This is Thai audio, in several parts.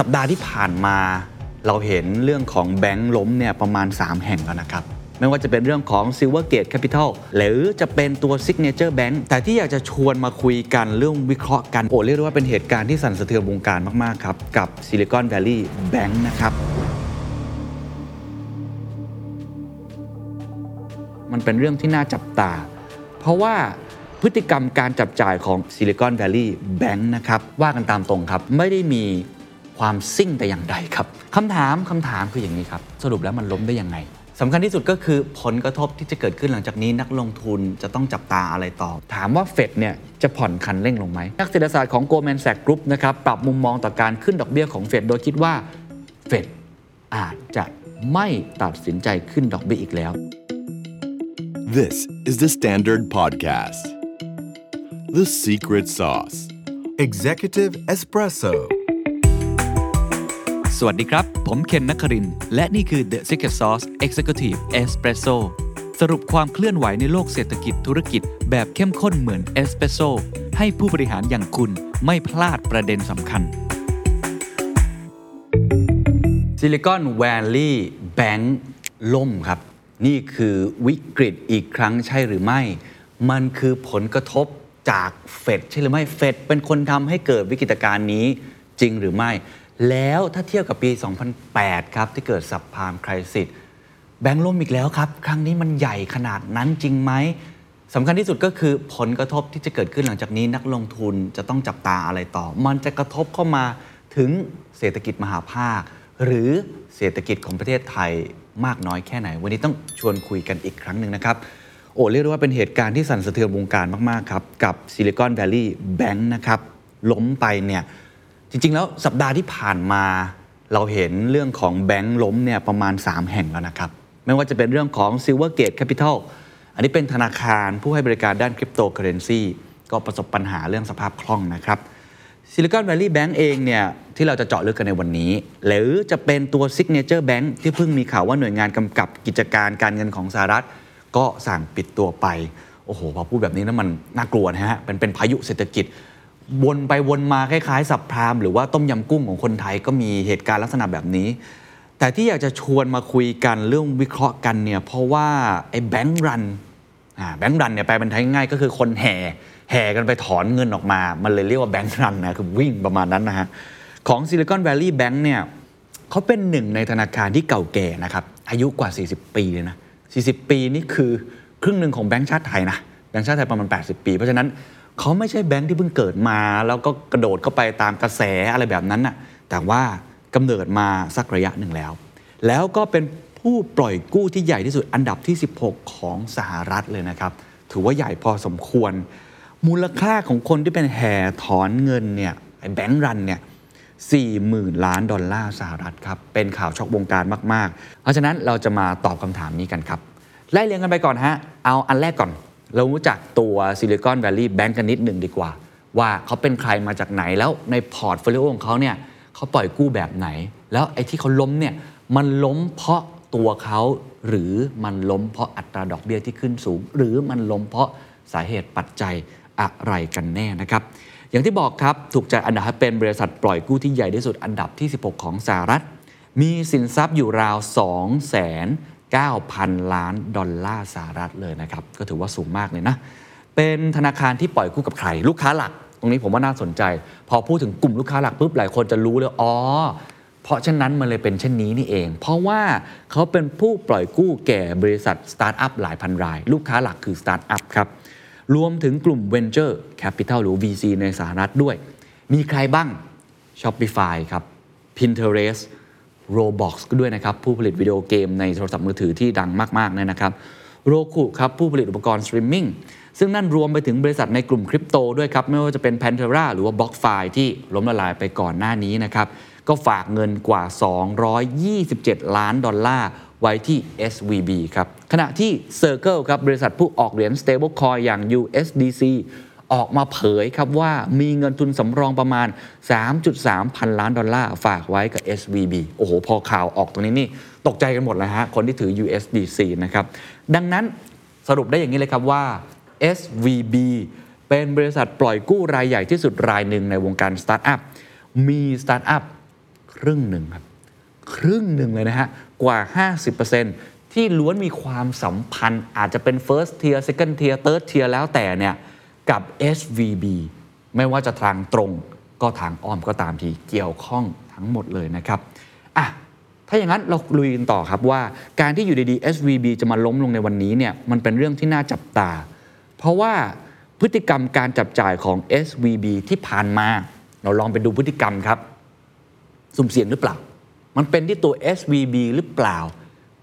สัปดาห์ที่ผ่านมาเราเห็นเรื่องของแบงค์ล้มเนี่ยประมาณ 3 แห่งแล้วนะครับ ไม่ว่าจะเป็นเรื่องของ Silvergate Capital หรือจะเป็นตัว Signature Bank แต่ที่อยากจะชวนมาคุยกันเรื่องวิเคราะห์กัน โอ้เรียกได้ว่าเป็นเหตุการณ์ที่สั่นสะเทือนวงการมาก ๆ ครับ กับ Silicon Valley Bank นะครับ มันเป็นเรื่องที่น่าจับตา เพราะว่าพฤติกรรมการจับจ่ายของ Silicon Valley Bank นะครับว่ากันตามตรงครับไม่ได้มี ความซิ่งแต่อย่างใดครับคำถามคำถามคืออย่างนี้ครับ สรุปแล้วมันล้มได้ยังไงสำคัญที่สุดก็คือผลกระทบที่จะเกิดขึ้นหลังจากนี้นักลงทุนจะต้องจับตาอะไรต่อ ถามว่าเฟดเนี่ยจะผ่อนคันเร่งลงไหม นักเศรษฐศาสตร์ของ Goldman Sachs Group นะครับปรับมุมมองต่อการขึ้นดอกเบี้ยของเฟดโดยคิดว่าเฟดอาจจะไม่ตัดสินใจขึ้นดอกเบี้ยอีกแล้ว This is the Standard Podcast. The Secret Sauce. Executive Espresso สวัสดีครับ ผมเคนนักคริน และนี่คือ The Secret Sauce Executive Espresso สรุปความเคลื่อนไหวในโลกเศรษฐกิจธุรกิจ แบบเข้มข้นเหมือนเอสเปรสโซให้ผู้บริหารอย่างคุณไม่พลาดประเด็นสำคัญ Silicon Valley Bank ล่มครับ นี่คือวิกฤตอีกครั้งใช่หรือไม่ มันคือผลกระทบจากเฟดใช่หรือไม่เฟดเป็นคนทำให้เกิดวิกฤตการณ์นี้จริงหรือไม่ แล้วถ้าเทียบกับปี 2008 ครับ ที่เกิดสับพามคริสิตแบงค์ล่มอีกแล้วครับ ครั้งนี้มันใหญ่ขนาดนั้นจริงไหมสำคัญที่สุดก็คือผลกระทบที่จะเกิดขึ้นหลังจากนี้นักลงทุนจะต้องจับตาอะไรต่อ มันจะกระทบเข้ามาถึงเศรษฐกิจมหภาค หรือเศรษฐกิจของประเทศไทยมากน้อยแค่ไหน วันนี้ต้องชวนคุยกันอีกครั้งหนึ่งนะครับโอ้เรียกได้ว่าเป็นเหตุการณ์ที่สั่นสะเทือนวงการมาก ๆ ครับ กับ Silicon Valley Bank นะครับ ล้มไปเนี่ย จริง ๆ แล้วสัปดาห์ที่ผ่านมาเราเห็นเรื่องของแบงก์ล้มเนี่ยประมาณ 3 แห่งแล้วนะครับ ไม่ว่าจะเป็นเรื่องของ Silvergate Capital อันนี้เป็นธนาคารผู้ให้บริการด้านคริปโตเคอร์เรนซีก็ประสบปัญหาเรื่องสภาพคล่องนะครับ Silicon Valley Bank เองเนี่ยที่เราจะเจาะลึกกันในวันนี้ หรือจะเป็นตัว Signature Bank ที่เพิ่งมีข่าวว่าหน่วยงานกำกับกิจการการเงินของสหรัฐ ก็สั่งปิดตัวไป โอ้โหพอพูดแบบนี้นะมันน่ากลัวนะฮะเป็นเป็นพายุเศรษฐกิจ วนไปวนมาคล้ายๆสับพรามหรือว่าต้มยำกุ้งของคนไทยก็มีเหตุการณ์ลักษณะแบบนี้ แต่ที่อยากจะชวนมาคุยกันเรื่องวิเคราะห์กันเนี่ยเพราะว่าไอ้แบงก์รันแบงก์รันเนี่ยแปลเป็นไทยง่ายก็คือคนแห่แห่กันไปถอนเงินออกมา มันเลยเรียกว่าแบงก์รันนะคือวิ่งประมาณนั้นนะฮะของ Silicon Valley Bank เนี่ยเขาเป็นหนึ่งในธนาคารที่เก่าแก่นะครับอายุกว่า 40 ปีเลยนะ40 ปีนี่คือครึ่งหนึ่งของแบงก์ชาติไทยนะแบงก์ชาติไทยประมาณ 80 ปี เพราะฉะนั้น เขาไม่ใช่แบงก์ที่เพิ่งเกิดมา แล้วก็กระโดดเข้าไปตามกระแสอะไรแบบนั้นน่ะแต่ว่ากำเนิดมาสักระยะหนึ่งแล้ว แล้วก็เป็นผู้ปล่อยกู้ที่ใหญ่ที่สุดอันดับที่ 16 ของสหรัฐเลยนะครับ ถือว่าใหญ่พอสมควร มูลค่าของคนที่เป็นแห่ถอนเงินเนี่ย bank run เนี่ย40,000 ล้านดอลลาร์สหรัฐครับ เป็นข่าวช็อกวงการมาก ๆ เพราะฉะนั้นเราจะมาตอบคำถามนี้กันครับ ไล่เรียงกันไปก่อนฮะ เอาอันแรกก่อน เรารู้จักตัว Silicon Valley Bank กันนิดหนึ่งดีกว่า ว่าเขาเป็นใครมาจากไหนแล้วใน portfolio ของเขาเนี่ยเขาปล่อยกู้แบบไหน แล้วไอ้ที่เขาล้มเนี่ยมันล้มเพราะตัวเขาหรือมันล้มเพราะอัตราดอกเบี้ยที่ขึ้นสูง หรือมันล้มเพราะสาเหตุปัจจัยอะไรกันแน่นะครับอย่างที่บอกครับถูกจัดอันดับเป็นบริษัทปล่อยกู้ที่ใหญ่ที่สุดอันดับที่ 16 ของสหรัฐ มีสินทรัพย์อยู่ราว2 9 0 0 0 9,000 ล้านดอลลาร์สหรัฐเลยนะครับ ก็ถือว่าสูงมากเลยนะ เป็นธนาคารที่ปล่อยกู้กับใคร ลูกค้าหลัก ตรงนี้ผมว่าน่าสนใจ พอพูดถึงกลุ่มลูกค้าหลักปุ๊บหลายคนจะรู้เลยอ๋อเพราะฉะนั้นมันเลยเป็นเช่นนี้นี่เอง เพราะว่าเขาเป็นผู้ปล่อยกู้แก่บริษัทสตาร์ทอัพหลายพันราย ลูกค้าหลักคือสตาร์ทอัพครับ รวมถึงกลุ่ม Venture Capital หรือ VC ในสหรัฐด้วย มีใครบ้าง Shopify ครับ Pinterest Roblox ก็ด้วยนะครับ ผู้ผลิตวิดีโอเกมในโทรศัพท์มือถือที่ดังมากๆเนี่ยนะครับ Roku ครับผู้ผลิตอุปกรณ์สตรีมมิ่งซึ่งนั่นรวมไปถึงบริษัทในกลุ่มคริปโตด้วยครับ ไม่ว่าจะเป็น Pantera หรือว่า BlockFi ที่ล้มละลายไปก่อนหน้านี้นะครับ ก็ฝากเงินกว่า 227 ล้านดอลลาร์ไว้ที่ SVB ครับ ขณะที่ Circle ครับบริษัทผู้ออกเหรียญ stablecoin อย่าง USDC ออกมาเผยครับว่ามีเงินทุนสำรองประมาณ 3.3 พันล้านดอลลาร์ฝากไว้กับ SVB โอ้โห พอข่าวออกตรงนี้นี่ ตกใจกันหมดเลยฮะ คนที่ถือ USDC นะครับ ดังนั้นสรุปได้อย่างนี้เลยครับว่า SVB เป็นบริษัทปล่อยกู้รายใหญ่ที่สุดรายหนึ่งในวงการสตาร์ทอัพ มีสตาร์ทอัพครึ่งหนึ่งครับ ครึ่งหนึ่งเลยนะฮะ กว่า 50%ที่ล้วนมีความสัมพันธ์อาจจะเป็น first tier second tier third tier แล้วแต่เนี่ย กับ SVB ไม่ว่าจะทางตรงก็ทางอ้อมก็ตามทีเกี่ยวข้องทั้งหมดเลยนะครับอะถ้าอย่างนั้นเราลุยกันต่อครับว่าการที่อยู่ดีๆ SVB จะมาล้มลงในวันนี้เนี่ยมันเป็นเรื่องที่น่าจับตา เพราะว่าพฤติกรรมการจับจ่ายของ SVB ที่ผ่านมา เราลองไปดูพฤติกรรมครับ สุ่มเสี่ยงหรือเปล่า มันเป็นที่ตัว SVB หรือเปล่า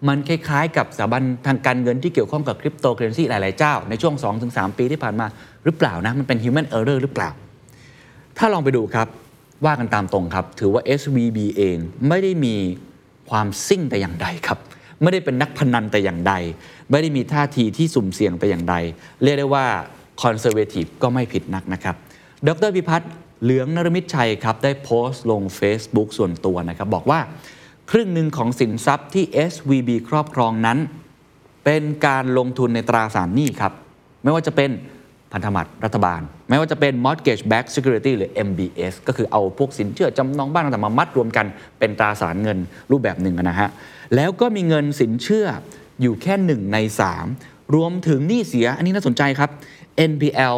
มันคล้ายๆ กับสถาบันทางการเงินที่เกี่ยวข้องกับคริปโตเคอเรนซีหลาย ๆ เจ้า ในช่วง 2-3 ปีที่ผ่านมาหรือเปล่านะมันเป็น human error หรือเปล่า ถ้าลองไปดูครับว่ากันตามตรงครับ ถือว่า SVB เองไม่ได้มีความซิ่งแต่อย่างใดครับ ไม่ได้เป็นนักพนันแต่อย่างใด ไม่ได้มีท่าทีที่สุ่มเสี่ยงแต่อย่างใด เรียกได้ว่าคอนเซอร์เวทีฟก็ไม่ผิดนักนะครับ ดรพิพัฒน์เหลืองนรมิตชัยครับ ได้โพสต์ลง Facebook ส่วนตัวนะครับ บอกว่า ครึ่งหนึ่งของสินทรัพย์ที่ SVB ครอบครองนั้น เป็นการลงทุนในตราสารหนี้ครับ ไม่ว่าจะเป็นพันธบัตรรัฐบาล ไม่ว่าจะเป็น mortgage backed security หรือ MBS ก็คือเอาพวกสินเชื่อจำนองบ้านต่างๆมามัดรวมกันเป็นตราสารเงินรูปแบบหนึ่งนะฮะ แล้วก็มีเงินสินเชื่ออยู่แค่หนึ่งใน 3 รวมถึงหนี้เสีย อันนี้น่าสนใจครับ NPL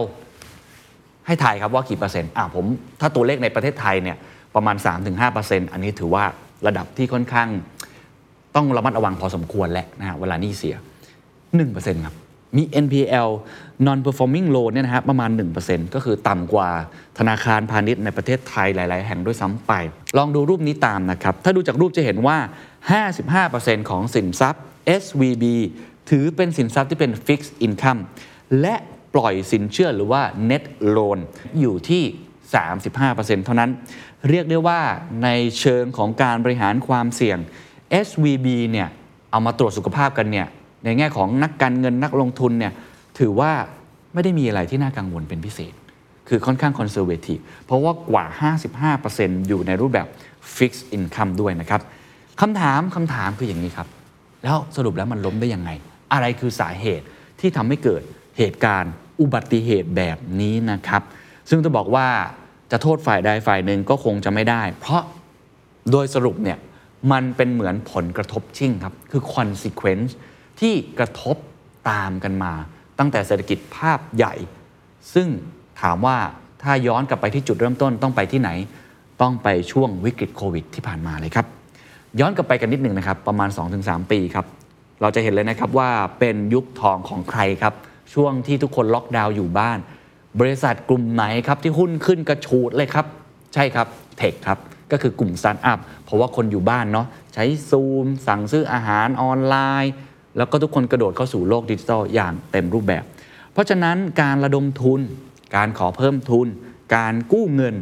ให้ถ่ายครับว่ากี่เปอร์เซ็นต์อะผมถ้าตัวเลขในประเทศไทยเนี่ยประมาณ 3-5%อันนี้ถือว่า ระดับที่ค่อนข้าง ต้องระมัดระวังพอสมควรแหละนะฮะเวลาหนี้เสีย 1%ครับ มี NPL non performing loan เนี่ยนะฮะประมาณ 1%ก็คือต่ำกว่าธนาคารพาณิชย์ในประเทศไทยหลาย ๆ แห่งด้วยซ้ำไป ลองดูรูปนี้ตามนะครับ ถ้าดูจากรูปจะเห็นว่า 55%ของสินทรัพย์ SVB ถือเป็นสินทรัพย์ที่เป็น fixed income และปล่อยสินเชื่อหรือว่า net loan อยู่ที่ 35%เท่านั้น เรียกได้ว่าในเชิงของการบริหารความเสี่ยง SVB เนี่ยเอามาตรวจสุขภาพกันเนี่ยในแง่ของนักการเงินนักลงทุนเนี่ยถือว่าไม่ได้มีอะไรที่น่ากังวลเป็นพิเศษ คือค่อนข้างคอนเซอร์เวทีฟเพราะว่ากว่า 55%อยู่ในรูปแบบ Fixed Income ด้วยนะครับคำถามคำถามคืออย่างนี้ครับ แล้วสรุปแล้วมันล้มได้ยังไง อะไรคือสาเหตุที่ทำให้เกิดเหตุการณ์อุบัติเหตุแบบนี้นะครับ ซึ่งจะบอกว่า จะโทษฝ่ายใดฝ่ายหนึ่งก็คงจะไม่ได้ เพราะโดยสรุปเนี่ยมันเป็นเหมือนผลกระทบชิ่งครับ คือ consequence ที่กระทบตามกันมา ตั้งแต่เศรษฐกิจภาพใหญ่ ซึ่งถามว่าถ้าย้อนกลับไปที่จุดเริ่มต้นต้องไปที่ไหน ต้องไปช่วงวิกฤตโควิดที่ผ่านมาเลยครับ ย้อนกลับไปกันนิดหนึ่งนะครับ ประมาณ 2-3 ปีครับ เราจะเห็นเลยนะครับว่าเป็นยุคทองของใครครับ ช่วงที่ทุกคนล็อกดาวน์อยู่บ้าน บริษัทกลุ่มไหนครับที่หุ้นขึ้นกระฉูดเลยครับ ใช่ครับ tech ครับก็คือกลุ่มสตาร์ทอัพเพราะว่าคนอยู่บ้านเนาะใช้ซูม สั่งซื้ออาหารออนไลน์ แล้วก็ทุกคนกระโดดเข้าสู่โลกดิจิทัลอย่างเต็มรูปแบบ เพราะฉะนั้นการระดมทุน การขอเพิ่มทุน การกู้เงิน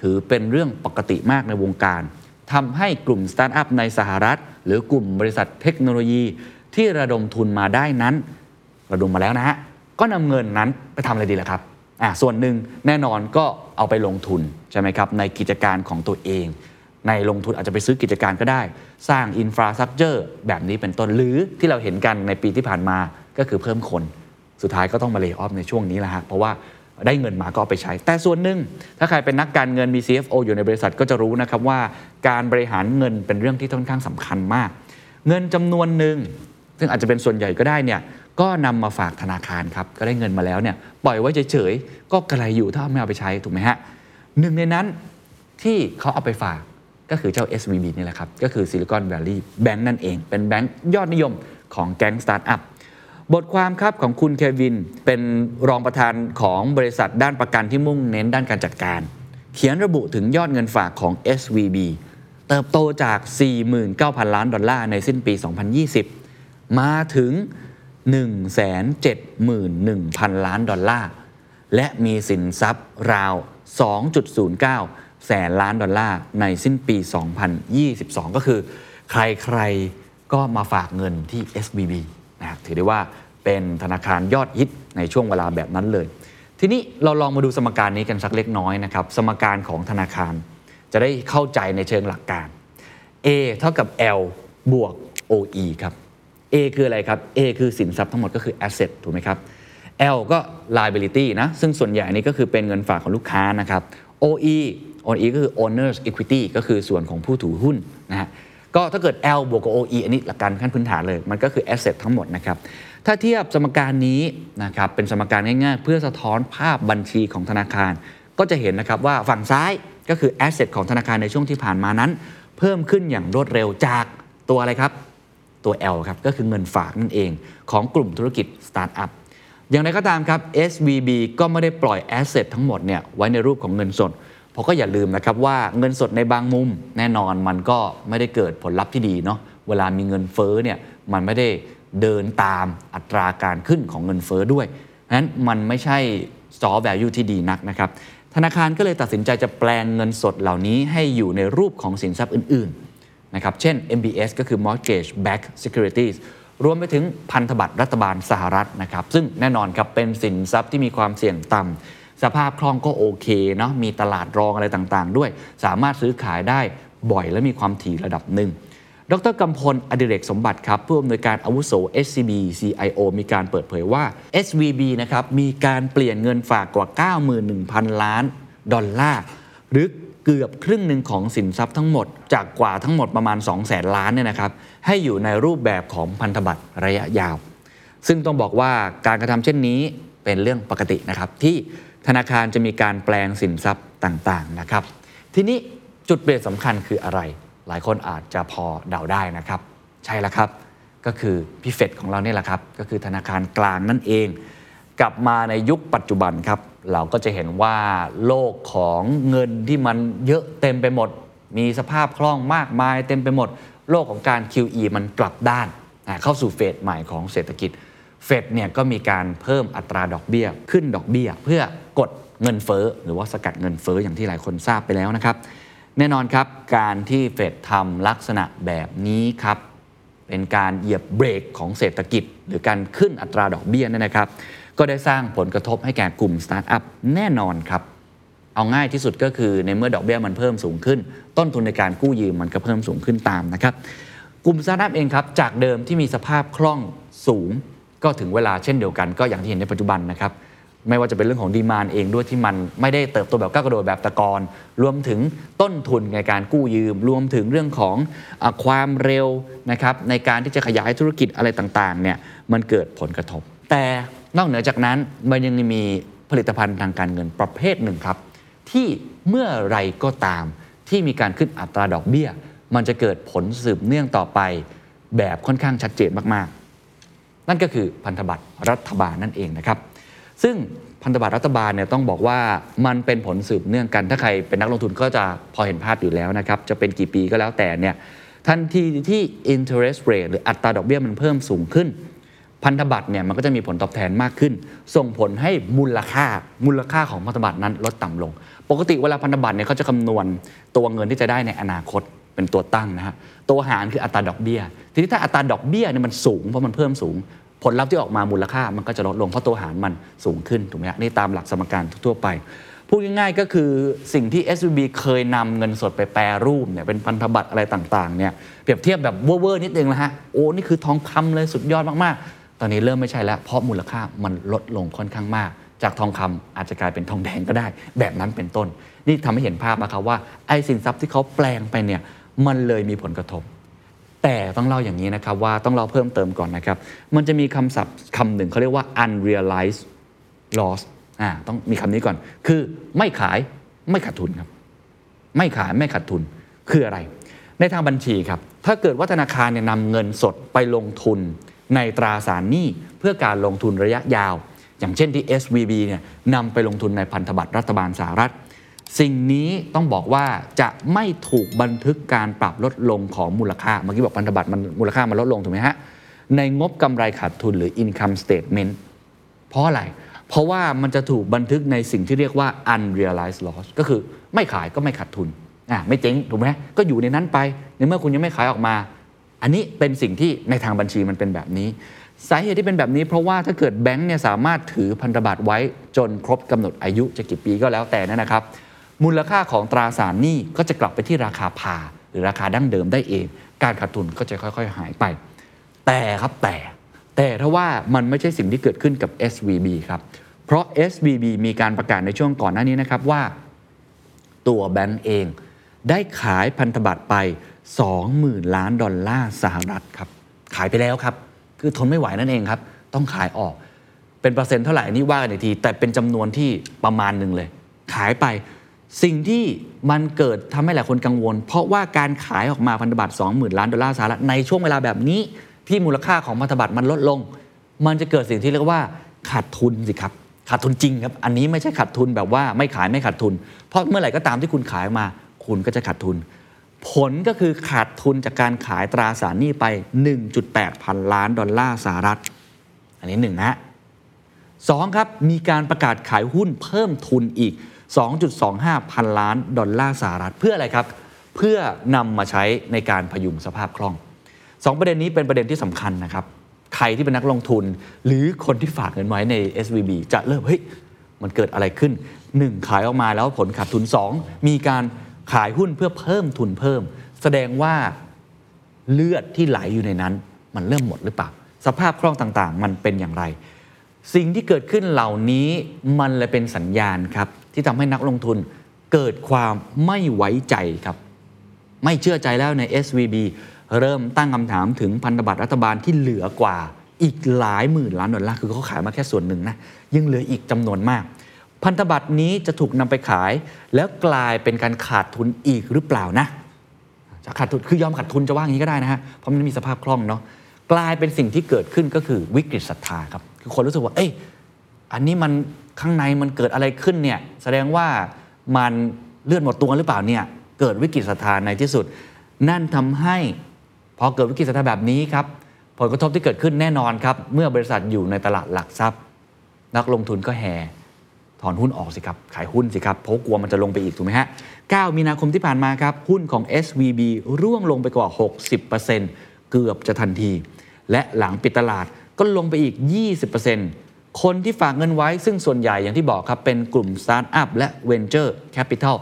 ถือเป็นเรื่องปกติมากในวงการทำให้กลุ่มสตาร์ทอัพในสหรัฐ หรือกลุ่มบริษัทเทคโนโลยี ที่ระดมทุนมาได้นั้น ระดมมาแล้วนะฮะก็นำเงินนั้นไปทำอะไรดีล่ะครับ อ่าส่วนหนึ่งแน่นอนก็เอาไปลงทุนใช่ไหมครับในกิจการของตัวเอง ในลงทุนอาจจะไปซื้อกิจการก็ได้ สร้างอินฟราสตรักเจอร์แบบนี้เป็นต้นหรือที่เราเห็นกันในปีที่ผ่านมาก็คือเพิ่มคน สุดท้ายก็ต้องมาเล y o อ f ในช่วงนี้แหละฮะเพราะว่าได้เงินมาก็เอาไปใช้ แต่ส่วนหนึ่ง ถ้าใครเป็นนักการเงินมี CFO อยู่ในบริษัทก็จะรู้นะครับว่าการบริหารเงินเป็นเรื่องที่ค่อนข้างสำคัญมาก เงินจำนวนหนึ่งซึ่งอาจจะเป็นส่วนใหญ่ก็ได้เนี่ย ก็นำมาฝากธนาคารครับก็ได้เงินมาแล้วเนี่ยปล่อยไว้เฉยๆก็กระไรอยู่ถ้าไม่เอาไปใช้ถูกไหมฮะหนึ่งในนั้นที่เขาเอาไปฝากก็คือเจ้า SVB นี่แหละครับ ก็คือ Silicon Valley Bank นั่นเอง เป็นแบงก์ยอดนิยมของแก๊งสตาร์ทอัพบทความครับของคุณเควิน เป็นรองประธานของบริษัทด้านประกันที่มุ่งเน้นด้านการจัดการ เขียนระบุถึงยอดเงินฝากของ SVB เติบโตจาก 49,000 ล้านดอลลาร์ในสิ้นปี 2020 มาถึง 171,000 ล้านดอลลาร์ และมีสินทรัพย์ราว 2.09 แสนล้านดอลลาร์ในสิ้นปี 2022 ก็คือ ใครๆก็มาฝากเงินที่ SVB นะครับถือได้ว่าเป็นธนาคารยอดฮิตในช่วงเวลาแบบนั้นเลย ทีนี้เราลองมาดูสมการนี้กันสักเล็กน้อยนะครับ สมการของธนาคารจะได้เข้าใจในเชิงหลักการ A เท่ากับ L บวก OE ครับ A คืออะไรครับ A คือสินทรัพย์ทั้งหมดก็คือ asset ถูกไหมครับ L ก็ liability นะ ซึ่งส่วนใหญ่นนี้ก็คือเป็นเงินฝากของลูกค้านะครับ OE OE ก็คือ owners equity ก็คือส่วนของผู้ถือหุ้นนะฮะก็ถ้าเกิด L บวกกับ OE อันนี้หลักการขั้นพื้นฐานเลย มันก็คือ asset ทั้งหมดนะครับ ถ้าเทียบสมการนี้นะครับเป็นสมการง่ายๆ เพื่อสะท้อนภาพบัญชีของธนาคาร ก็จะเห็นนะครับว่าฝั่งซ้ายก็คือ asset ของธนาคารในช่วงที่ผ่านมานั้น เพิ่มขึ้นอย่างรวดเร็วจากตัวอะไรครับ ตัว L ครับก็คือเงินฝากนั่นเอง ของกลุ่มธุรกิจสตาร์ทอัพอย่างไรก็ตามครับ SVB ก็ไม่ได้ปล่อย asset ทั้งหมดเนี่ยไว้ในรูปของเงินสด เพราะก็อย่าลืมนะครับว่าเงินสดในบางมุม แน่นอนมันก็ไม่ได้เกิดผลลัพธ์ที่ดีเนาะเวลามีเงินเฟ้อเนี่ยมันไม่ได้เดินตามอัตราการขึ้นของเงินเฟ้อด้วยนั้นมันไม่ใช่ store value ที่ดีนักนะครับธนาคารก็เลยตัดสินใจจะแปลงเงินสดเหล่านี้ให้อยู่ในรูปของสินทรัพย์อื่นๆ นะครับ เช่น MBS ก็คือ Mortgage Back Securities รวมไปถึงพันธบัตรรัฐบาลสหรัฐนะครับ ซึ่งแน่นอนครับเป็นสินทรัพย์ที่มีความเสี่ยงต่ำสภาพคล่องก็โอเคเนาะมีตลาดรองอะไรต่างๆ ด้วย สามารถซื้อขายได้บ่อยและมีความถี่ระดับหนึ่ง ดรกำพลอดิเรกสมบัติครับผู้อำนวยการอาวุโส SCB CIO มีการเปิดเผยว่า SVB นะครับมีการเปลี่ยนเงินฝากกว่า 91,000 ล้านดอลลาร์หรือ เกือบครึ่งหนึ่งของสินทรัพย์ทั้งหมด จากกว่าทั้งหมดประมาณ 2 0 0แสนล้านเนี่ยนะครับให้อยู่ในรูปแบบของพันธบัตรระยะยาว ซึ่งต้องบอกว่าการกระทำเช่นนี้เป็นเรื่องปกตินะครับ ที่ธนาคารจะมีการแปลงสินทรัพย์ต่างๆนะครับ ทีนี้จุดเปลี่ยนสำคัญคืออะไร หลายคนอาจจะพอเดาได้นะครับ ใช่แล้วครับ ก็คือพี่เฟดของเราเนี่ยแหละครับ ก็คือธนาคารกลางนั่นเอง กลับมาในยุคปัจจุบันครับ เราก็จะเห็นว่าโลกของเงินที่มันเยอะเต็มไปหมด มีสภาพคล่องมากมายเต็มไปหมด โลกของการ QE มันกลับด้านเข้าสู่เฟสใหม่ของเศรษฐกิจเฟดเนี่ยก็มีการเพิ่มอัตราดอกเบี้ย ขึ้นดอกเบี้ย เพื่อกดเงินเฟ้อหรือว่าสกัดเงินเฟ้ออย่างที่หลายคนทราบไปแล้วนะครับ แน่นอนครับการที่เฟดทำลักษณะแบบนี้ครับเป็นการเหยียบเบรกของเศรษฐกิจ หรือการขึ้นอัตราดอกเบี้ยเนี่ยนะครับ ก็ได้สร้างผลกระทบให้แก่กลุ่มสตาร์ทอัพแน่นอนครับ เอาง่ายที่สุดก็คือในเมื่อดอกเบี้ยมันเพิ่มสูงขึ้น ต้นทุนในการกู้ยืมมันก็เพิ่มสูงขึ้นตามนะครับ กลุ่มสตาร์ทอัพเองครับจากเดิมที่มีสภาพคล่องสูง ก็ถึงเวลาเช่นเดียวกันก็อย่างที่เห็นในปัจจุบันนะครับไม่ว่าจะเป็นเรื่องของ demand เองด้วยที่มันไม่ได้เติบโตแบบก้าวกระโดดแบบตะกอนรวมถึงต้นทุนในการกู้ยืม รวมถึงเรื่องของอความเร็วนะครับในการที่จะขยายธุรกิจอะไรต่างๆเนี่ยมันเกิดผลกระทบ แต่ นอกเหนือจากนั้นมันยังมีผลิตภัณฑ์ทางการเงินประเภทหนึ่งครับ ที่เมื่อไรก็ตามที่มีการขึ้นอัตราดอกเบี้ย มันจะเกิดผลสืบเนื่องต่อไป แบบค่อนข้างชัดเจนมากๆ นั่นก็คือพันธบัตรรัฐบาลนั่นเองนะครับ ซึ่งพันธบัตรรัฐบาลเนี่ยต้องบอกว่ามันเป็นผลสืบเนื่องกัน ถ้าใครเป็นนักลงทุนก็จะพอเห็นภาพอยู่แล้วนะครับ จะเป็นกี่ปีก็แล้วแต่เนี่ยทันทีที่ interest rate หรืออัตราดอกเบี้ยมันเพิ่มสูงขึ้น พันธบัตรเนี่ยมันก็จะมีผลตอบแทนมากขึ้น ส่งผลให้มูลค่ามูลค่าของพันธบัตรนั้นลดต่ำลง ปกติเวลาพันธบัตรเนี่ยเขาจะคำนวณตัวเงินที่จะได้ในอนาคตเป็นตัวตั้งนะฮะตัวหารคืออัตราดอกเบี้ย ทีนี้ถ้าอัตราดอกเบี้ยเนี่ยมันสูงเพราะมันเพิ่มสูง ผลลัพธ์ที่ออกมามูลค่ามันก็จะลดลงเพราะตัวหารมันสูงขึ้นถูกไหมฮะนี่ตามหลักสมการทั่วไปพูดง่ายๆก็คือสิ่งที่ SVB เคยนำเงินสดไปแปรรูปเนี่ยเป็นพันธบัตรอะไรต่างๆเนี่ยเปรียบเทียบแบบเวอร์ๆนิดนึงนะฮะโอ้นี่คือทองคำเลยสุดยอดมากๆ ตอนนี้เริ่มไม่ใช่แล้ว เพราะมูลค่ามันลดลงค่อนข้างมาก จากทองคำอาจจะกลายเป็นทองแดงก็ได้ แบบนั้นเป็นต้น นี่ทำให้เห็นภาพนะครับว่าไอ้สินทรัพย์ที่เขาแปลงไปเนี่ยมันเลยมีผลกระทบ แต่ต้องเล่าอย่างนี้นะครับว่าต้องเล่าเพิ่มเติมก่อนนะครับ มันจะมีคำศัพท์คำหนึ่งเขาเรียกว่า unrealized loss อ่าต้องมีคำนี้ก่อน คือไม่ขายไม่ขาดทุนครับ ไม่ขายไม่ขาดทุนคืออะไร ในทางบัญชีครับ ถ้าเกิดว่าธนาคารเนี่ยนำเงินสดไปลงทุน ในตราสารหนี้เพื่อการลงทุนระยะยาว อย่างเช่นที่ SVB เนี่ยนำไปลงทุนในพันธบัตรรัฐบาลสหรัฐ สิ่งนี้ต้องบอกว่าจะไม่ถูกบันทึกการปรับลดลงของมูลค่า เมื่อกี้บอกพันธบัตรมันมูลค่ามันลดลงถูกไหมฮะ ในงบกำไรขาดทุนหรือ income statement เพราะอะไร เพราะว่ามันจะถูกบันทึกในสิ่งที่เรียกว่า unrealized loss ก็คือไม่ขายก็ไม่ขาดทุนอะไม่เจ๊งถูกไหมก็อยู่ในนั้นไปในเมื่อคุณยังไม่ขายออกมา อันนี้เป็นสิ่งที่ในทางบัญชีมันเป็นแบบนี้ สาเหตุที่เป็นแบบนี้ เพราะว่าถ้าเกิดแบงก์เนี่ยสามารถถือพันธบัตรไว้จนครบกำหนดอายุจะกี่ปีก็แล้วแต่นั่นนะครับ มูลค่าของตราสารหนี้ก็จะกลับไปที่ราคาพาหรือราคาดั้งเดิมได้เอง การขาดทุนก็จะค่อยๆ หายไป แต่ครับแต่ แต่ถ้าว่ามันไม่ใช่สิ่งที่เกิดขึ้นกับ SVB ครับเพราะ SVB มีการประกาศในช่วงก่อนหน้านี้นะครับว่า ตัวแบงก์เองได้ขายพันธบัตรไป 20,000 ล้านดอลลาร์สหรัฐครับ ขายไปแล้วครับ คือทนไม่ไหวนั่นเองครับ ต้องขายออก เป็นเปอร์เซ็นต์เท่าไหร่นี่ว่ากันอีกที แต่เป็นจำนวนที่ประมาณหนึ่งเลย ขายไปสิ่งที่มันเกิดทำให้หลายคนกังวล เพราะว่าการขายออกมาพันธบัตร20,000 ล้านดอลลาร์สหรัฐในช่วงเวลาแบบนี้ ที่มูลค่าของพันธบัตรมันลดลง มันจะเกิดสิ่งที่เรียกว่าขาดทุนสิครับขาดทุนจริงครับ อันนี้ไม่ใช่ขาดทุนแบบว่าไม่ขายไม่ขาดทุน เพราะเมื่อไหร่ก็ตามที่คุณขายมา คุณก็จะขาดทุน ผลก็คือขาดทุนจากการขายตราสารหนี้ไป 1.8 พันล้านดอลลาร์สหรัฐ อันนี้หนึ่งนะสองครับ มีการประกาศขายหุ้นเพิ่มทุนอีก 2.25 พันล้านดอลลาร์สหรัฐ เพื่ออะไรครับ เพื่อนำมาใช้ในการพยุงสภาพคล่องสองประเด็นนี้เป็นประเด็นที่สำคัญนะครับ ใครที่เป็นนักลงทุน หรือคนที่ฝากเงินไว้ใน SVB จะเริ่มเฮ้ยมันเกิดอะไรขึ้น 1. ขายออกมาแล้วผลขาดทุน 2. มีการ ขายหุ้นเพื่อเพิ่มทุนเพิ่ม แสดงว่าเลือดที่ไหลอยู่ในนั้น มันเริ่มหมดหรือเปล่า สภาพคล่องต่างๆ มันเป็นอย่างไร สิ่งที่เกิดขึ้นเหล่านี้มันเลยเป็นสัญญาณครับ ที่ทำให้นักลงทุนเกิดความไม่ไว้ใจครับ ไม่เชื่อใจแล้วใน SVB เริ่มตั้งคำถามถึงพันธบัตรรัฐบาลที่เหลือกว่าอีกหลายหมื่นล้านดอลลาร์คือเขาขายมาแค่ส่วนหนึ่งนะยังเหลืออีกจำนวนมาก พันธบัตรนี้จะถูกนำไปขาย แล้วกลายเป็นการขาดทุนอีกหรือเปล่านะจะขาดทุนคือยอมขาดทุนจะว่างี้ก็ได้นะฮะเพราะมันมีสภาพคล่องเนาะกลายเป็นสิ่งที่เกิดขึ้นก็คือวิกฤตศรัทธาครับคือคนรู้สึกว่า เอ้ยอันนี้มันข้างในมันเกิดอะไรขึ้นเนี่ยแสดงว่ามันเลือดหมดตัวหรือเปล่าเนี่ยเกิดวิกฤตศรัทธาในที่สุด นั่นทำให้พอเกิดวิกฤตศรัทธาแบบนี้ครับผลกระทบที่เกิดขึ้นแน่นอนครับ เมื่อบริษัทอยู่ในตลาดหลักทรัพย์ นักลงทุนก็แห่ อนหุ้นออกสิครับ ขายหุ้นสิครับเพราะกลัวมันจะลงไปอีกถูกไหมฮะ 9 มีนาคมที่ผ่านมาครับ หุ้นของ SVB ร่วงลงไปกว่า 60%เกือบจะทันที และหลังปิดตลาดก็ลงไปอีก 20%คนที่ฝากเงินไว้ซึ่งส่วนใหญ่อย่างที่บอกครับ เป็นกลุ่มสตาร์ทอัพและ Venture Capital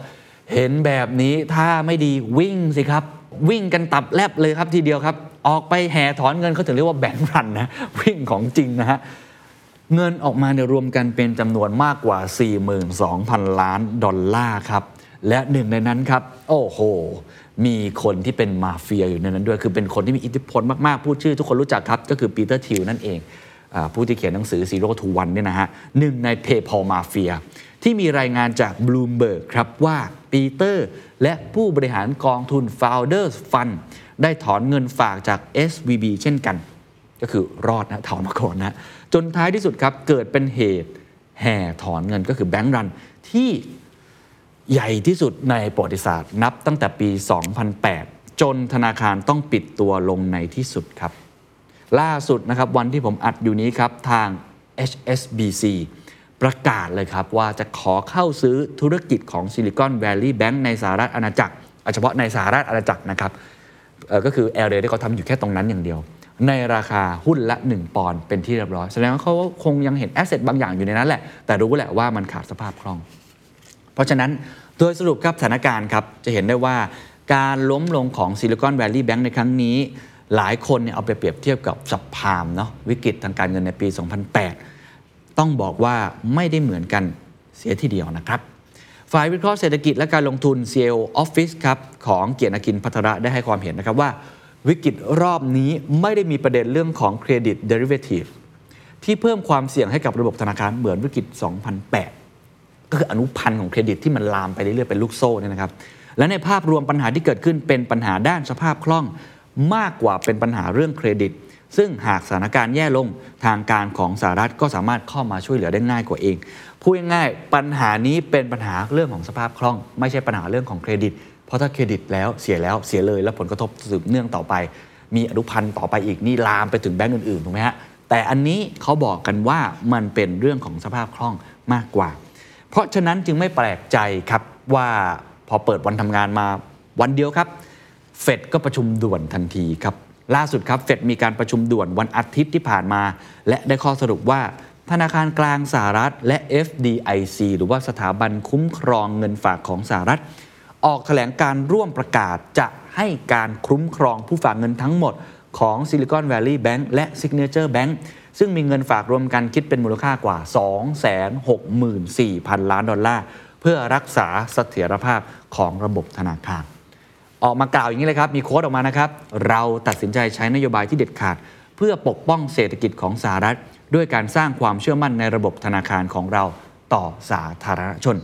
เห็นแบบนี้ถ้าไม่ดีวิ่งสิครับ วิ่งกันตับแลบเลยครับทีเดียวครับ ออกไปแห่ถอนเงินเขาถึงเรียกว่า bank run นะวิ่งของจริงนะฮะ เงินออกมาเนี่ยรวมกันเป็นจำนวนมากกว่า 42,000 ล้านดอลลาร์ครับ และหนึ่งในนั้นครับ โอ้โห มีคนที่เป็นมาเฟียอยู่ในนั้นด้วย คือเป็นคนที่มีอิทธิพลมาก ๆ พูดชื่อทุกคนรู้จักครับ ก็คือ Peter Thiel นั่นเอง ผู้ที่เขียนหนังสือ Zero to One เนี่ยนะฮะหนึ่งใน PayPal Mafia ที่มีรายงานจาก Bloomberg ครับว่าปีเตอร์และผู้บริหารกองทุน Founders Fund ได้ถอนเงินฝากจาก SVB เช่นกัน ก็คือรอดนะถอนมาก่อนนะ จนท้ายที่สุดครับเกิดเป็นเหตุแห่ถอนเงินก็คือแบงก์รันที่ใหญ่ที่สุดในประวัติศาสตร์ นับตั้งแต่ปี 2008 จนธนาคารต้องปิดตัวลงในที่สุดครับ ล่าสุดนะครับวันที่ผมอัดอยู่นี้ครับทาง HSBC ประกาศเลยครับว่าจะขอเข้าซื้อธุรกิจของ Silicon Valley Bank ในสหรัฐอาณาจักรเฉพาะในสหรัฐอาณาจักรนะครับก็คือแอลเรที่เขาทำอยู่แค่ตรงนั้นอย่างเดียว ในราคาหุ้นละ 1 ปอนด์เป็นที่เรียบร้อย แสดงว่าเขาคงยังเห็นแอสเซทบางอย่างอยู่ในนั้นแหละ แต่รู้แหละว่ามันขาดสภาพคล่อง เพราะฉะนั้นโดยสรุปครับสถานการณ์ครับจะเห็นได้ว่าการล้มลงของ Silicon Valley Bank ในครั้งนี้ หลายคนเนี่ยเอาไปเปรียบเทียบกับสับพามเนาะวิกฤตทางการเงินในปี 2008 ต้องบอกว่าไม่ได้เหมือนกันเสียทีเดียวนะครับฝ่ายวิเคราะห์เศรษฐกิจและการลงทุน CL Office ครับของเกียรติกินพัทระได้ให้ความเห็นนะครับว่า วิกฤตรอบนี้ไม่ได้มีประเด็นเรื่องของเครดิตเดริเวทีฟที่เพิ่มความเสี่ยงให้กับระบบธนาคารเหมือนวิกฤต 2008 ก็คืออนุพันธ์ของเครดิตที่มันลามไปเรื่อยๆเป็นลูกโซ่เนี่ยนะครับ และในภาพรวมปัญหาที่เกิดขึ้นเป็นปัญหาด้านสภาพคล่องมากกว่าเป็นปัญหาเรื่องเครดิต ซึ่งหากสถานการณ์แย่ลงทางการของสหรัฐก็สามารถเข้ามาช่วยเหลือได้ง่ายกว่าเองพูดง่ายๆปัญหานี้เป็นปัญหาเรื่องของสภาพคล่อง ไม่ใช่ปัญหาเรื่องของเครดิต เพราะถ้าเครดิตแล้วเสียแล้วเสียเลย แล้วผลกระทบสืบเนื่องต่อไป มีอนุพันธ์ต่อไปอีกนี่ลามไปถึงแบงก์อื่นๆถูกไหมฮะแต่อันนี้เขาบอกกันว่ามันเป็นเรื่องของสภาพคล่องมากกว่า เพราะฉะนั้นจึงไม่แปลกใจครับว่าพอเปิดวันทำงานมาวันเดียวครับเฟดก็ประชุมด่วนทันทีครับล่าสุดครับเฟดมีการประชุมด่วนวันอาทิตย์ที่ผ่านมา และได้ข้อสรุปว่าธนาคารกลางสหรัฐ และ FDIC หรือว่าสถาบันคุ้มครองเงินฝากของสหรัฐ ออกแถลงการร่วมประกาศจะให้การคุ้มครองผู้ฝากเงินทั้งหมดของ Silicon Valley Bank และ Signature Bank ซึ่งมีเงินฝากรวมกันคิดเป็นมูลค่ากว่า 264,000 ล้านดอลลาร์ เพื่อรักษาเสถียรภาพของระบบธนาคาร ออกมากล่าวอย่างนี้เลยครับ มีโค้ดออกมานะครับ เราตัดสินใจใช้นโยบายที่เด็ดขาด เพื่อปกป้องเศรษฐกิจของสหรัฐ ด้วยการสร้างความเชื่อมั่นในระบบธนาคารของเราต่อสาธารณชน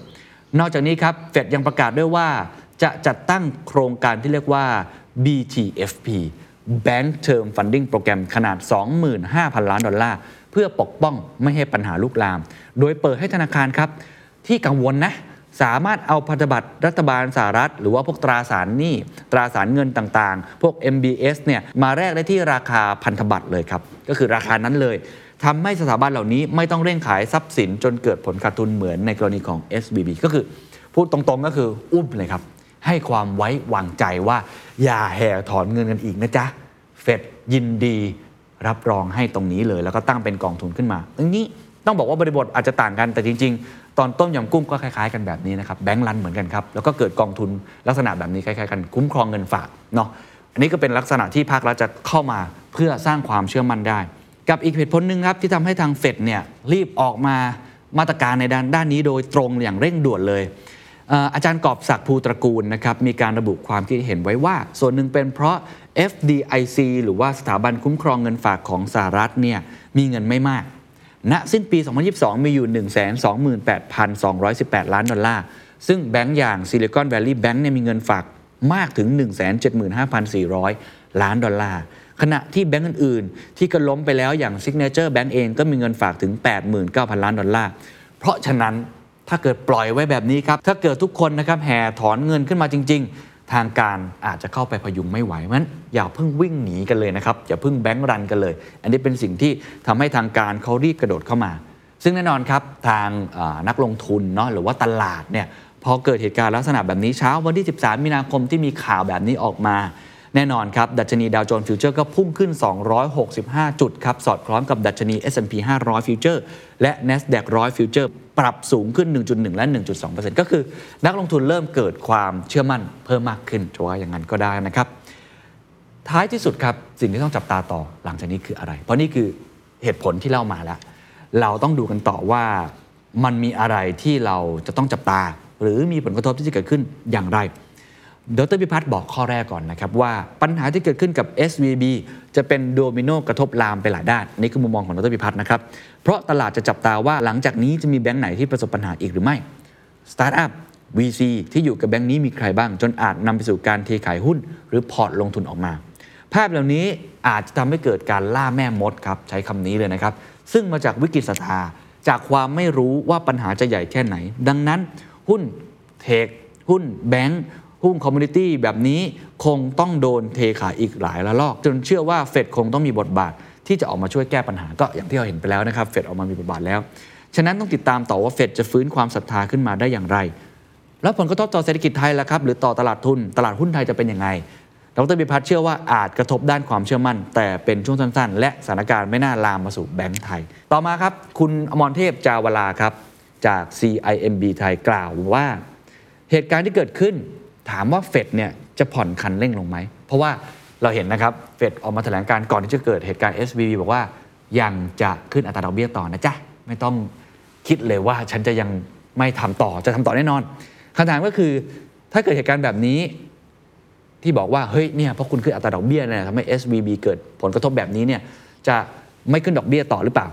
นอกจากนี้ครับเฟดยังประกาศด้วยว่า จะจัดตั้งโครงการที่เรียกว่า BTFP Bank Term Funding Program ขนาด 25,000 ล้านดอลลาร์ เพื่อปกป้องไม่ให้ปัญหาลุกลาม โดยเปิดให้ธนาคารครับ ที่กังวลนะ สามารถเอาพันธบัตรรัฐบาลสหรัฐ หรือว่าพวกตราสารหนี้ ตราสารเงินต่างๆ พวก MBS เนี่ยมาแลกได้ที่ราคาพันธบัตรเลยครับ ก็คือราคานั้นเลย ทำให้สถาบันเหล่านี้ไม่ต้องเร่งขายทรัพย์สินจนเกิดผลขาดทุนเหมือนในกรณีของ SBB ก็คือพูดตรงๆก็คืออุ้มเลยครับ ให้ความไว้วางใจว่า อย่าแห่ถอนเงินกันอีกนะจ๊ะ เฟดยินดีรับรองให้ตรงนี้เลย แล้วก็ตั้งเป็นกองทุนขึ้นมาตรงนี้ต้องบอกว่าบริบทอาจจะต่างกันแต่จริง ๆ ตอนต้มยำกุ้งก็คล้ายๆกันแบบนี้นะครับแบงก์รันเหมือนกันครับแล้วก็เกิดกองทุนลักษณะแบบนี้คล้ายๆกันคุ้มครองเงินฝากเนาะอันนี้ก็เป็นลักษณะที่ภาครัฐจะเข้ามาเพื่อสร้างความเชื่อมั่นได้ กับอีกเหตุผลหนึ่งครับที่ทำให้ทางเฟดเนี่ยรีบออกมามาตรการในด้านด้านนี้โดยตรงอย่างเร่งด่วนเลย อาจารย์กอบศักดิ์ภูตระกูลนะครับมีการระบุความคิดเห็นไว้ว่า ส่วนหนึ่งเป็นเพราะ FDIC หรือว่าสถาบันคุ้มครองเงินฝากของสหรัฐเนี่ยมีเงินไม่มากณสิ้นปี 2022 มีอยู่ 128,218 ล้านดอลลาร์ ซึ่งแบงก์อย่าง Silicon Valley Bank เนี่ยมีเงินฝากมากถึง 175,400 ล้านดอลลาร์ ขณะที่แบงก์อื่นๆ ที่ก็ล้มไปแล้วอย่าง Signature Bank เองก็มีเงินฝากถึง 89,000 ล้านดอลลาร์เพราะฉะนั้นถ้าเกิดปล่อยไว้แบบนี้ครับ ถ้าเกิดทุกคนนะครับแห่ถอนเงินขึ้นมาจริง ๆ ทางการอาจจะเข้าไปพยุงไม่ไหวเพราะนั้นอย่าเพิ่งวิ่งหนีกันเลยนะครับ อย่าเพิ่งแบงค์รันกันเลย อันนี้เป็นสิ่งที่ทำให้ทางการเขารีบกระโดดเข้ามา ซึ่งแน่นอนครับทางนักลงทุนเนาะหรือว่าตลาดเนี่ยพอเกิดเหตุการณ์ลักษณะแบบนี้เช้าวันที่ 13 มีนาคมที่มีข่าวแบบนี้ออกมา แน่นอนครับ ดัชนีดาวโจนส์ฟิวเจอร์ก็พุ่งขึ้น 265 จุดครับ สอดคล้องกับดัชนี S&P 500 ฟิวเจอร์และ NASDAQ 100 ฟิวเจอร์ปรับสูงขึ้น 1.1 และ 1.2%ก็คือ นักลงทุนเริ่มเกิดความเชื่อมั่นเพิ่มมากขึ้นจะว่าอย่างนั้นก็ได้นะครับ ท้ายที่สุดครับ สิ่งที่ต้องจับตาต่อหลังจากนี้คืออะไร เพราะนี่คือเหตุผลที่เล่ามาแล้ว เราต้องดูกันต่อว่ามันมีอะไรที่เราจะต้องจับตา หรือมีผลกระทบที่จะเกิดขึ้นอย่างไร ดรพิพัฒน์บอกข้อแรกก่อนนะครับว่าปัญหาที่เกิดขึ้นกับ SVB จะเป็นโดมิโนกระทบลามไปหลายด้าน นี่คือมุมมองของดรพิพัฒน์นะครับเพราะตลาดจะจับตาว่าหลังจากนี้จะมีแบงก์ไหนที่ประสบปัญหาอีกหรือไม่สตาร์ทอัพ VC ที่อยู่กับแบงก์นี้มีใครบ้าง จนอาจนำไปสู่การเทขายหุ้น หรือพอร์ตลงทุนออกมา ภาพเหล่านี้อาจจะทำให้เกิดการล่าแม่มดครับใช้คำนี้เลยนะครับซึ่งมาจากวิกฤตศรัทธาจากความไม่รู้ว่าปัญหาจะใหญ่แค่ไหน ดังนั้นหุ้น tech หุ้นแบงก์ หุ้น commodity แบบนี้คงต้องโดนเทขายอีกหลายระลอก จนเชื่อว่าเฟดคงต้องมีบทบาทที่จะออกมาช่วยแก้ปัญหาก็อย่างที่เราเห็นไปแล้วนะครับเฟดออกมามีบทบาทแล้ว ฉะนั้นต้องติดตามต่อว่าเฟดจะฟื้นความศรัทธาขึ้นมาได้อย่างไร แล้วผลกระทบต่อเศรษฐกิจไทยล่ะครับหรือต่อตลาดทุนตลาดหุ้นไทยจะเป็นยังไงดรพิพัฒน์เชื่อว่าอาจกระทบด้านความเชื่อมั่น แต่เป็นช่วงสั้นๆ และสถานการณ์ไม่น่าลามมาสู่แบงก์ไทย ต่อมาครับ คุณอมรเทพจาวลาครับ จาก CIMB ไทยกล่าวว่า เหตุการณ์ที่เกิดขึ้น ถามว่าเฟดเนี่ยจะผ่อนคันเร่งลงไหม เพราะว่าเราเห็นนะครับเฟดออกมาแถลงการก่อนที่จะเกิดเหตุการณ์ SVB บอกว่ายังจะขึ้นอัตราดอกเบี้ยต่อนะจ๊ะ ไม่ต้องคิดเลยว่าฉันจะยังไม่ทำต่อจะทำต่อแน่นอนคำถามก็คือถ้าเกิดเหตุการณ์แบบนี้ ที่บอกว่าเฮ้ยเนี่ยเพราะคุณขึ้นอัตราดอกเบี้ยเนี่ยทำให้ SVB เกิดผลกระทบแบบนี้เนี่ยจะไม่ขึ้นดอกเบี้ยต่อหรือเปล่า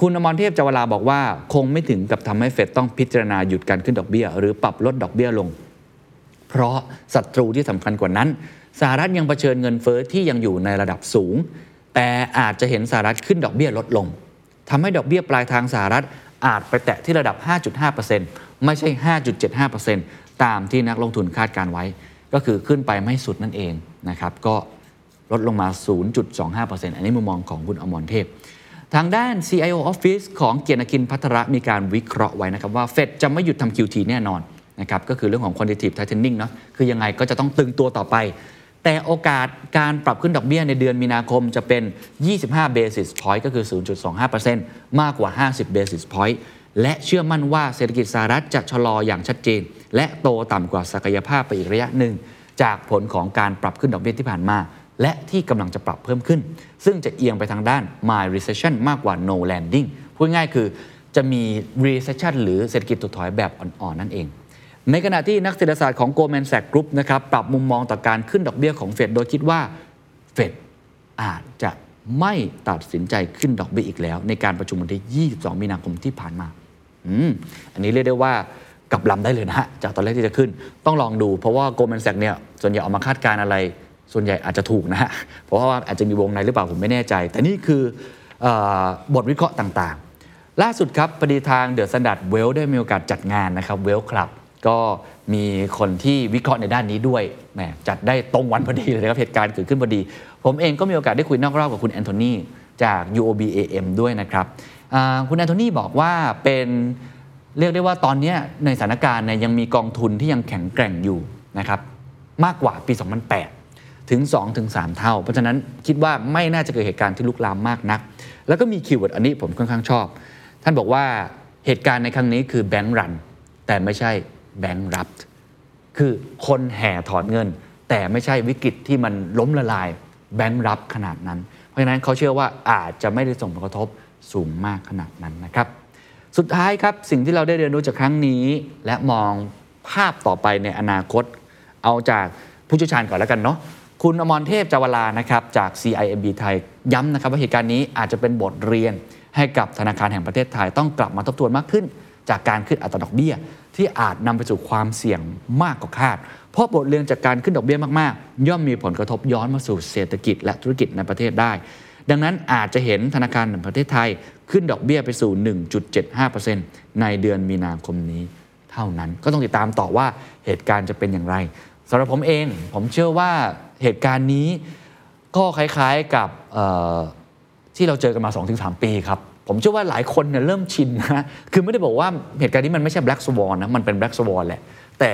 คุณอมรเทพจาวลาบอกว่า คงไม่ถึงกับทำให้เฟดต้องพิจารณาหยุดการขึ้นดอกเบี้ย หรือปรับลดดอกเบี้ยลง เพราะศัตรูที่สำคัญกว่านั้นสหรัฐยังเผชิญเงินเฟอ้อที่ยังอยู่ในระดับสูง แต่อาจจะเห็นสหรัฐขึ้นดอกเบี้ยลดลงทำให้ดอกเบี้ยปลายทางสหรัฐอาจไปแตะที่ระดับ 5.5%ไม่ใช่ 5.75%ตามที่นักลงทุนคาดการไว้ ก็คือขึ้นไปไม่สุดนั่นเองนะครับก็ลดลงมา 0.25%อันนี้มุมมองของคุณอมรเทพ ทางด้าน CIO Office ของเกียรติกินพัทระมีการวิเคราะห์ไว้นะครับว่าเฟดจะไม่หยุดทำ QT แน่นอน นะครับก็คือเรื่องของ quantitative tightening เนาะคือยังไงก็จะต้องตึงตัวต่อไป แต่โอกาสการปรับขึ้นดอกเบี้ยในเดือนมีนาคมจะเป็น 25 basis point ก็คือ 0.25%มากกว่า 50 basis point และเชื่อมั่นว่าเศรษฐกิจสหรัฐจะชะลออย่างชัดเจน และโตต่ำกว่าศักยภาพไปอีกระยะหนึ่ง จากผลของการปรับขึ้นดอกเบี้ยที่ผ่านมา และที่กำลังจะปรับเพิ่มขึ้น ซึ่งจะเอียงไปทางด้าน mild recession มากกว่า no landing พูดง่ายคือจะมี recession หรือเศรษฐกิจถดถอยแบบอ่อนๆนั่นเอง ในขณะที่นักเศรษฐศาสตร์ของ Goldman Sachs Group นะครับปรับมุมมองต่อการขึ้นดอกเบี้ยของเฟดโดยคิดว่าเฟดอาจจะไม่ตัดสินใจขึ้นดอกเบี้ยอีกแล้ว ในการประชุมวันที่ 22 มีนาคมที่ผ่านมาอืมอันนี้เรียกได้ว่ากลับลำได้เลยนะฮะจากตอนแรกที่จะขึ้น ต้องลองดูเพราะว่า Goldman Sachs เนี่ยส่วนใหญ่ออกมาคาดการณ์อะไร ส่วนใหญ่อาจจะถูกนะฮะเพราะว่าอาจจะมีวงในหรือเปล่าผมไม่แน่ใจ แต่นี่คืออบทวิเคราะห์ต่างๆ ล่าสุดครับพอดีทางเดอะส n นด a r d เวลได้มีโอกาสจัดงานนะครับเวลคลับ ก็มีคนที่วิเคราะห์ในด้านนี้ด้วยแหมจัดได้ตรงวันพอดีเลยนะครับเหตุการณ์เกิดขึ้นพอดี ผมเองก็มีโอกาสได้คุยนอกรอบกับคุณแอนโทนีจาก UOB AM ด้วยนะครับคุณแอนโทนีบอกว่าเป็นเรียกได้ว่าตอนนี้ในสถานการณ์เนี่ยยังมีกองทุนที่ยังแข็งแกร่งอยู่นะครับมากกว่าปี 2008 ถึง 2 ถึง 3 เท่า เพราะฉะนั้นคิดว่าไม่น่าจะเกิดเหตุการณ์ที่ลุกลามมากนัก แล้วก็มี keyword อันนี้ผมค่อนข้างชอบ ท่านบอกว่าเหตุการณ์ในครั้งนี้คือ bank run แต่ไม่ใช่ bankrupt คือคนแห่ถอนเงิน แต่ไม่ใช่วิกฤตที่มันล้มละลายแบงก์รับขนาดนั้น เพราะฉะนั้นเขาเชื่อว่าอาจจะไม่ได้ส่งผลกระทบสูงมากขนาดนั้นนะครับ สุดท้ายครับสิ่งที่เราได้เรียนรู้จากครั้งนี้ และมองภาพต่อไปในอนาคต เอาจากผู้เชี่ยวชาญก่อนแล้วกันเนาะคุณอมรเทพจาวลานะครับจาก CIMB ไทยย้ำนะครับว่าเหตุการณ์นี้อาจจะเป็นบทเรียนให้กับธนาคารแห่งประเทศไทยต้องกลับมาทบทวนมากขึ้น จากการขึ้นอัตราดอกเบี้ย ที่อาจนำไปสู่ความเสี่ยงมากกว่าคาด เพราะบทเรียนจากการขึ้นดอกเบี้ยมากๆ ย่อมมีผลกระทบย้อนมาสู่เศรษฐกิจและธุรกิจในประเทศได้ ดังนั้นอาจจะเห็นธนาคารแห่งประเทศไทยขึ้นดอกเบี้ยไปสู่ 1.75%ในเดือนมีนาคมนี้ เท่านั้นก็ต้องติดตามต่อว่าเหตุการณ์จะเป็นอย่างไรสำหรับผมเองผมเชื่อว่าเหตุการณ์นี้ก็คล้ายๆกับที่เราเจอกันมา 2-3 ปีครับ ผมเชื่อว่าหลายคนเนี่ยเริ่มชินนะคือไม่ได้บอกว่าเหตุการณ์นี้มันไม่ใช่ black swan นะมันเป็น black swan แหละแต่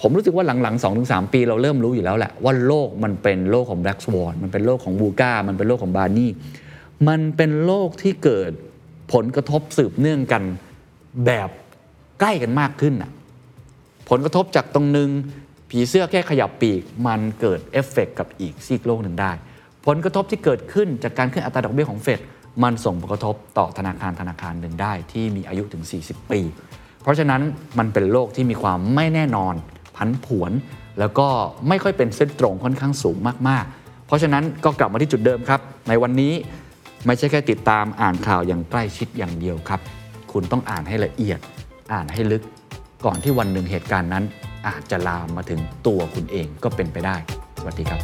ผมรู้สึกว่าหลังๆ2-3ปีเราเริ่มรู้อยู่แล้วแหละว่าโลกมันเป็นโลกของ black swan มันเป็นโลกของ VUCA มันเป็นโลกของ BANI มันเป็นโลกที่เกิดผลกระทบสืบเนื่องกันแบบใกล้กันมากขึ้นน่ะผลกระทบจากตรงนึงผีเสื้อแค่ขยับปีก มันเกิดเอฟเฟกต์กับอีกซีกโลกหนึ่งได้ ผลกระทบที่เกิดขึ้นจากการขึ้นอัตราดอกเบี้ยของเฟด มันส่งผลกระทบต่อธนาคารธนาคารหนึ่งได้ที่มีอายุถึง 40 ปี เพราะฉะนั้นมันเป็นโลกที่มีความไม่แน่นอนผันผวน แล้วก็ไม่ค่อยเป็นเส้นตรงค่อนข้างสูงมากๆ เพราะฉะนั้นก็กลับมาที่จุดเดิมครับ ในวันนี้ไม่ใช่แค่ติดตามอ่านข่าวอย่างใกล้ชิดอย่างเดียวครับ คุณต้องอ่านให้ละเอียด อ่านให้ลึก ก่อนที่วันหนึ่งเหตุการณ์นั้น อาจจะลามมาถึงตัวคุณเองก็เป็นไปได้ สวัสดีครับ